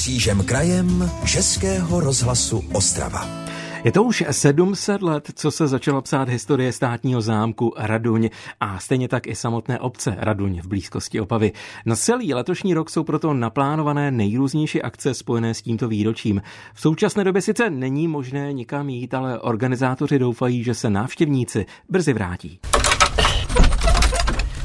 Křížem krajem Českého rozhlasu Ostrava. Je to už 700 let, co se začala psát historie státního zámku Raduň a stejně tak i samotné obce Raduň v blízkosti Opavy. Na celý letošní rok jsou proto naplánované nejrůznější akce spojené s tímto výročím. V současné době sice není možné nikam jít, ale organizátoři doufají, že se návštěvníci brzy vrátí.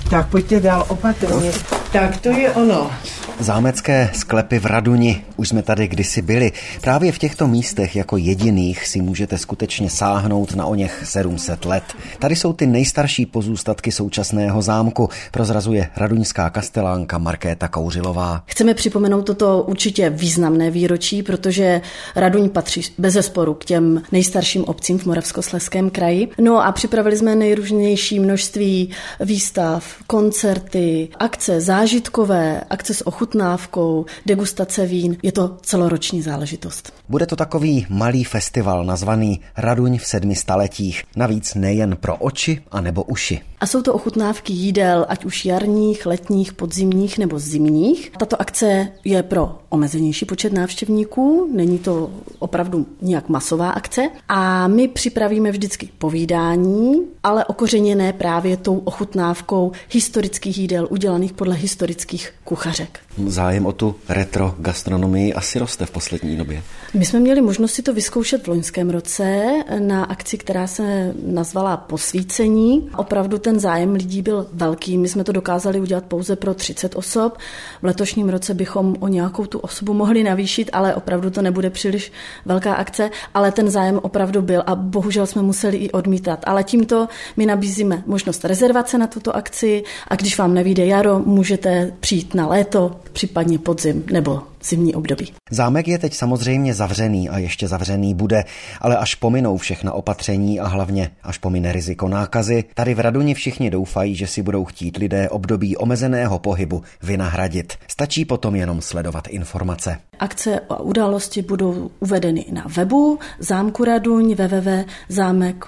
Tak pojďte dál opatrně. Tak to je ono. Zámecké sklepy v Raduni, už jsme tady kdysi byli. Právě v těchto místech jako jediných si můžete skutečně sáhnout na o něch 700 let. Tady jsou ty nejstarší pozůstatky současného zámku, prozrazuje raduňská kastelánka Markéta Kouřilová. Chceme připomenout toto určitě významné výročí, protože Raduň patří bez zesporu k těm nejstarším obcím v Moravskosleském kraji. No a připravili jsme nejrůznější množství výstav, koncerty, akce zážitkové, akce s ochutnání ochutnávkou, degustace vín. Je to celoroční záležitost. Bude to takový malý festival nazvaný Raduň v sedmi staletích. Navíc nejen pro oči a nebo uši. A jsou to ochutnávky jídel, ať už jarních, letních, podzimních nebo zimních. Tato akce je pro omezenější počet návštěvníků, není to opravdu nějak masová akce. A my připravíme vždycky povídání, ale okořeněné právě tou ochutnávkou historických jídel udělaných podle historických kuchařek. Zájem o tu retro gastronomii asi roste v poslední době. My jsme měli možnost si to vyzkoušet v loňském roce na akci, která se nazvala Posvícení. Opravdu ten zájem lidí byl velký. My jsme to dokázali udělat pouze pro 30 osob. V letošním roce bychom o nějakou tu osobu mohli navýšit, ale opravdu to nebude příliš velká akce, ale ten zájem opravdu byl a bohužel jsme museli i odmítat. Ale tímto my nabízíme možnost rezervace na tuto akci a když vám nevíde jaro, můžete přijít na léto, případně podzim nebo zimní období. Zámek je teď samozřejmě zavřený a ještě zavřený bude, ale až pominou všechna opatření a hlavně až pomine riziko nákazy, tady v Raduni všichni doufají, že si budou chtít lidé období omezeného pohybu vynahradit. Stačí potom jenom sledovat informace. Akce a události budou uvedeny na webu zámku Raduň www.zámek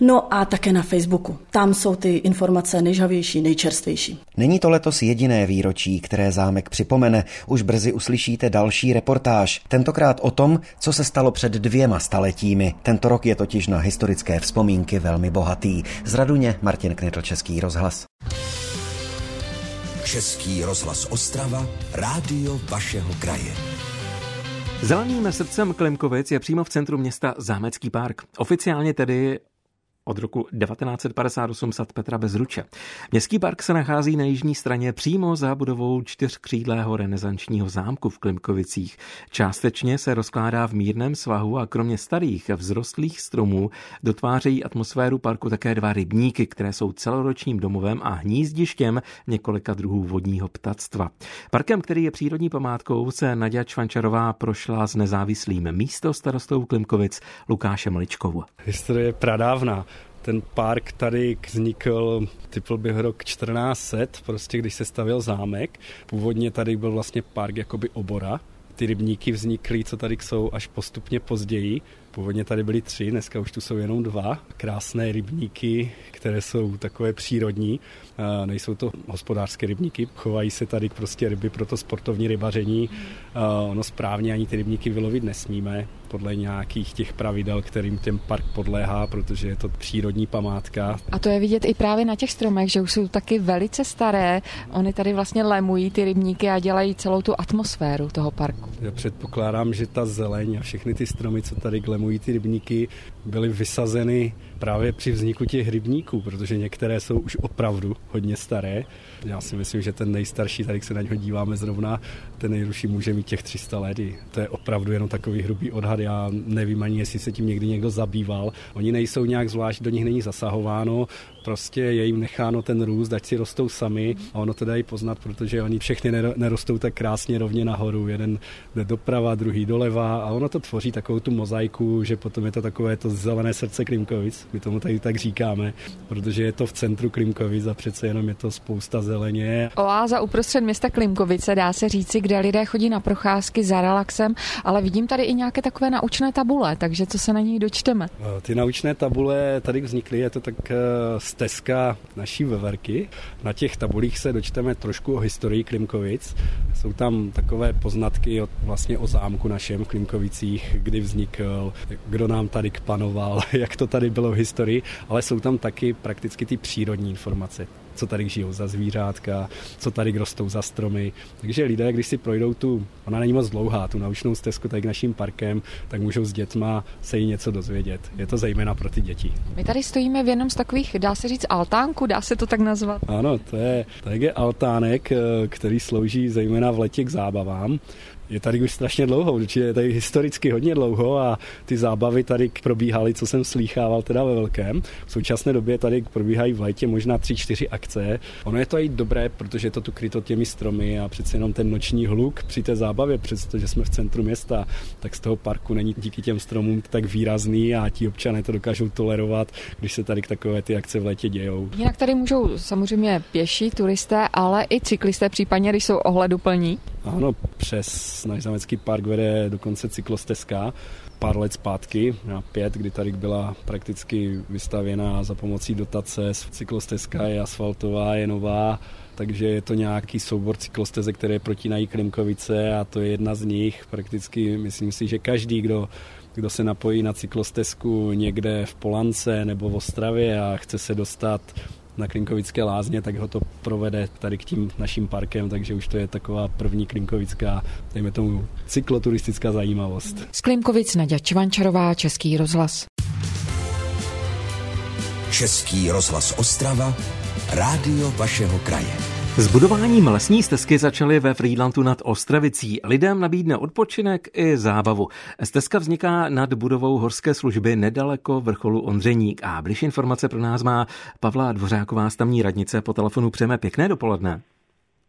no a také na Facebooku. Tam jsou ty informace nejžavější, nejčerstvější. Není to letos jediné výročí, které zámek připomene. Už brzy uslyšíte další reportáž. Tentokrát o tom, co se stalo před dvěma staletími. Tento rok je totiž na historické vzpomínky velmi bohatý. Z Raduně Martin Knitl, Český rozhlas. Český rozhlas Ostrava, rádio vašeho kraje. Zeleným srdcem Klimkovic je přímo v centru města Zámecký park. Oficiálně tedy od roku 1958 sad Petra Bezruče. Městský park se nachází na jižní straně přímo za budovou čtyřkřídlého renesančního zámku v Klimkovicích. Částečně se rozkládá v mírném svahu a kromě starých vzrostlých stromů dotvářejí atmosféru parku také dva rybníky, které jsou celoročním domovem a hnízdištěm několika druhů vodního ptactva. Parkem, který je přírodní památkou, se Nadia Čvančarová prošla s nezávislým místo starostou Klimkovic Lukášem Ličkou. Historie je pradávná ten park tady vznikl, typl bych rok 1400, prostě když se stavil zámek. Původně tady byl vlastně park jakoby obora. Ty rybníky vznikly, co tady jsou, až postupně později. Původně tady byly tři, dneska už tu jsou jenom dva. Krásné rybníky, které jsou takové přírodní. Nejsou to hospodářské rybníky, chovají se tady prostě ryby pro to sportovní rybaření. Ono správně ani ty rybníky vylovit nesmíme podle nějakých těch pravidel, kterým ten park podléhá, protože je to přírodní památka. A to je vidět i právě na těch stromech, že už jsou taky velice staré. Oni tady vlastně lemují ty rybníky a dělají celou tu atmosféru toho parku. Já předpokládám, že ta zeleň a všechny ty stromy, co tady lemují ty rybníky, byly vysazeny právě při vzniku těch rybníků, protože některé jsou už opravdu hodně staré. Já si myslím, že ten nejstarší, tady se na něho díváme zrovna, ten nejruší může mít těch 300 let. To je opravdu jenom takový hrubý odhad. Já nevím ani, jestli se tím někdy někdo zabýval. Oni nejsou nějak zvlášť, do nich není zasahováno prostě je jim necháno ten růst, ať si rostou sami a ono to dají poznat, protože oni všechny nerostou tak krásně rovně nahoru. Jeden jde doprava, druhý doleva a ono to tvoří takovou tu mozaiku že potom je to takové to zelené srdce Klimkovic, my tomu tady tak říkáme, protože je to v centru Klimkovic a přece jenom je to spousta zeleně. Oáza uprostřed města Klimkovice, dá se říci, kde lidé chodí na procházky za relaxem, ale vidím tady i nějaké takové naučné tabule, takže co se na ní dočteme? Ty naučné tabule tady vznikly, je to tak eh, stezka naší veverky. Na těch tabulích se dočteme trošku o historii Klimkovic. Jsou tam takové poznatky o, vlastně o zámku našem v Klimkovicích, kdy vznikl, kdo nám tady panoval, jak to tady bylo historii, ale jsou tam taky prakticky ty přírodní informace co tady žijou za zvířátka, co tady rostou za stromy. Takže lidé, když si projdou tu, ona není moc dlouhá, tu naučnou stezku tady k naším parkem, tak můžou s dětma se jí něco dozvědět. Je to zejména pro ty děti. My tady stojíme v jednom z takových, dá se říct, altánku, dá se to tak nazvat? Ano, to je, to je altánek, eh, který slouží zejména v letě k zábavám je tady už strašně dlouho, určitě je tady historicky hodně dlouho a ty zábavy tady probíhaly, co jsem slýchával teda ve velkém. V současné době tady probíhají v létě možná tři, čtyři akce. Ono je to i dobré, protože je to tu kryto těmi stromy a přece jenom ten noční hluk při té zábavě, přestože jsme v centru města, tak z toho parku není díky těm stromům tak výrazný a ti občané to dokážou tolerovat, když se tady takové ty akce v létě dějou. Jinak tady můžou samozřejmě pěší, turisté, ale i cyklisté, případně když jsou ohleduplní. Ano, přes náš zamecký park vede dokonce cyklostezka. Pár let zpátky, na pět, kdy tady byla prakticky vystavěná za pomocí dotace. Cyklostezka je asfaltová, je nová, takže je to nějaký soubor cyklostezek, které protínají Klimkovice a to je jedna z nich. Prakticky myslím si, že každý, kdo kdo se napojí na cyklostezku někde v Polance nebo v Ostravě a chce se dostat na Klinkovické lázně, tak ho to provede tady k tím naším parkem, takže už to je taková první klinkovická, dejme tomu, cykloturistická zajímavost. Z Klimkovic Naděja Čvančarová, Český rozhlas. Český rozhlas Ostrava, rádio vašeho kraje. S budováním lesní stezky začaly ve Friedlandu nad Ostravicí. Lidem nabídne odpočinek i zábavu. Stezka vzniká nad budovou horské služby nedaleko vrcholu Ondřeník a bližší informace pro nás má Pavla Dvořáková z tamní radnice. Po telefonu přejeme pěkné dopoledne.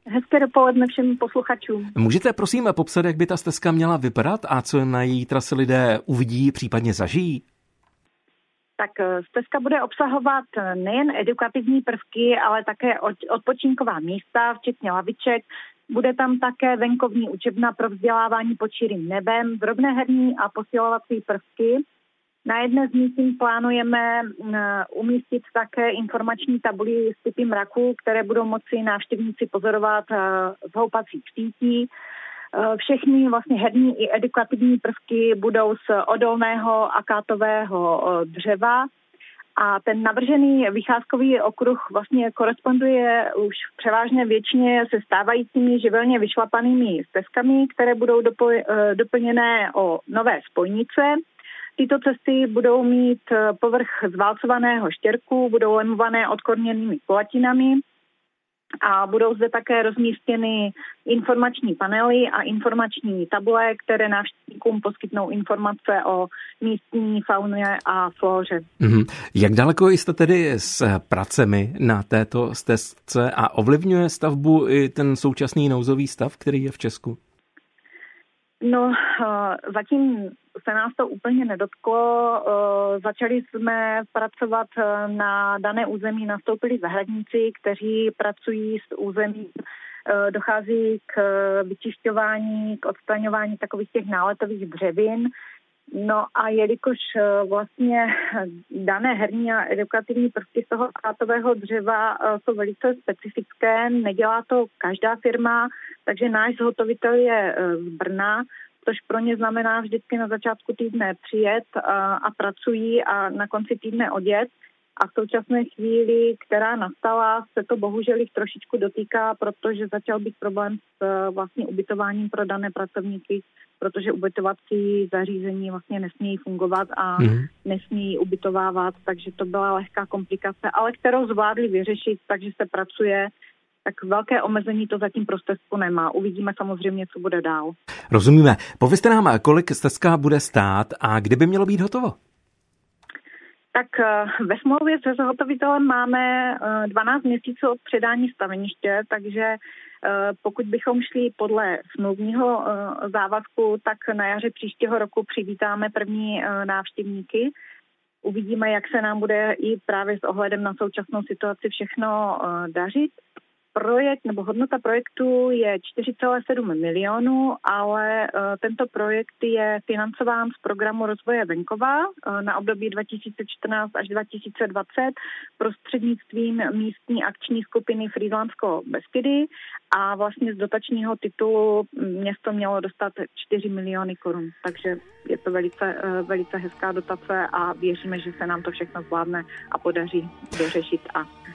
Hezké dopoledne všem posluchačům. Můžete prosím popsat, jak by ta stezka měla vypadat a co na její trase lidé uvidí, případně zažijí? Tak eh, stezka bude obsahovat eh, nejen edukativní prvky, ale také odpočinková místa, včetně laviček. Bude tam také venkovní učebna pro vzdělávání pod širým nebem, drobné herní a posilovací prvky. Na jedné z místů plánujeme eh, umístit také informační tabuli s typy mraku, které budou moci návštěvníci pozorovat z houpacích sítí. Eh, všechny vlastně herní i edukativní prvky budou z odolného akátového eh, dřeva a ten navržený vycházkový okruh vlastně koresponduje už převážně většině se stávajícími živelně vyšlapanými stezkami, které budou eh, doplněné o nové spojnice. Tyto cesty budou mít povrch zválcovaného štěrku, budou lemované odkorněnými kulatinami a budou zde také rozmístěny informační panely a informační tabule, které návštěvníkům poskytnou informace o místní fauně a flóře. Mm-hmm. Jak daleko jste tedy s pracemi na této stezce a ovlivňuje stavbu i ten současný nouzový stav, který je v Česku? No, eh, zatím se nás to úplně nedotklo. Eh, začali jsme pracovat eh, na dané území, nastoupili zahradníci, kteří pracují s územím dochází k vyčišťování, k odstraňování takových těch náletových dřevin. No a jelikož vlastně dané herní a edukativní prvky z toho kátového dřeva jsou velice specifické, nedělá to každá firma, takže náš zhotovitel je z Brna, což pro ně znamená vždycky na začátku týdne přijet a, a pracují a na konci týdne odjet. A v současné chvíli, která nastala, se to bohužel jich trošičku dotýká, protože začal být problém s vlastně ubytováním pro dané pracovníky, protože ubytovací zařízení vlastně nesmějí fungovat a mm. nesmějí ubytovávat, takže to byla lehká komplikace, ale kterou zvládli vyřešit, takže se pracuje tak velké omezení to zatím pro stezku nemá. Uvidíme samozřejmě, co bude dál. Rozumíme. Povězte nám, kolik stezka bude stát a kdy by mělo být hotovo? Tak eh, ve smlouvě se zhotovitelem máme 12 eh, měsíců od předání staveniště, takže Pokud bychom šli podle smluvního závazku, tak na jaře příštího roku přivítáme první návštěvníky. Uvidíme, jak se nám bude i právě s ohledem na současnou situaci všechno dařit projekt nebo hodnota projektu je 4,7 milionů, ale uh, tento projekt je financován z programu rozvoje venkova uh, na období 2014 až 2020 prostřednictvím místní akční skupiny Frýdlansko Beskidy a vlastně z dotačního titulu město mělo dostat 4 miliony korun. Takže je to velice, uh, velice hezká dotace a věříme, že se nám to všechno zvládne a podaří dořešit a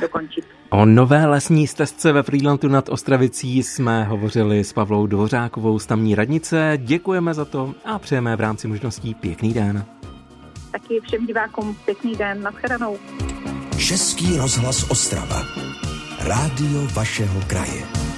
dokončit. O nové lesní stezce ve Frýdlantu nad Ostravicí jsme hovořili s Pavlou Dvořákovou z tamní radnice. Děkujeme za to a přejeme v rámci možností pěkný den. Taky všem divákům pěkný den. Naschledanou. Český rozhlas Ostrava. Rádio vašeho kraje.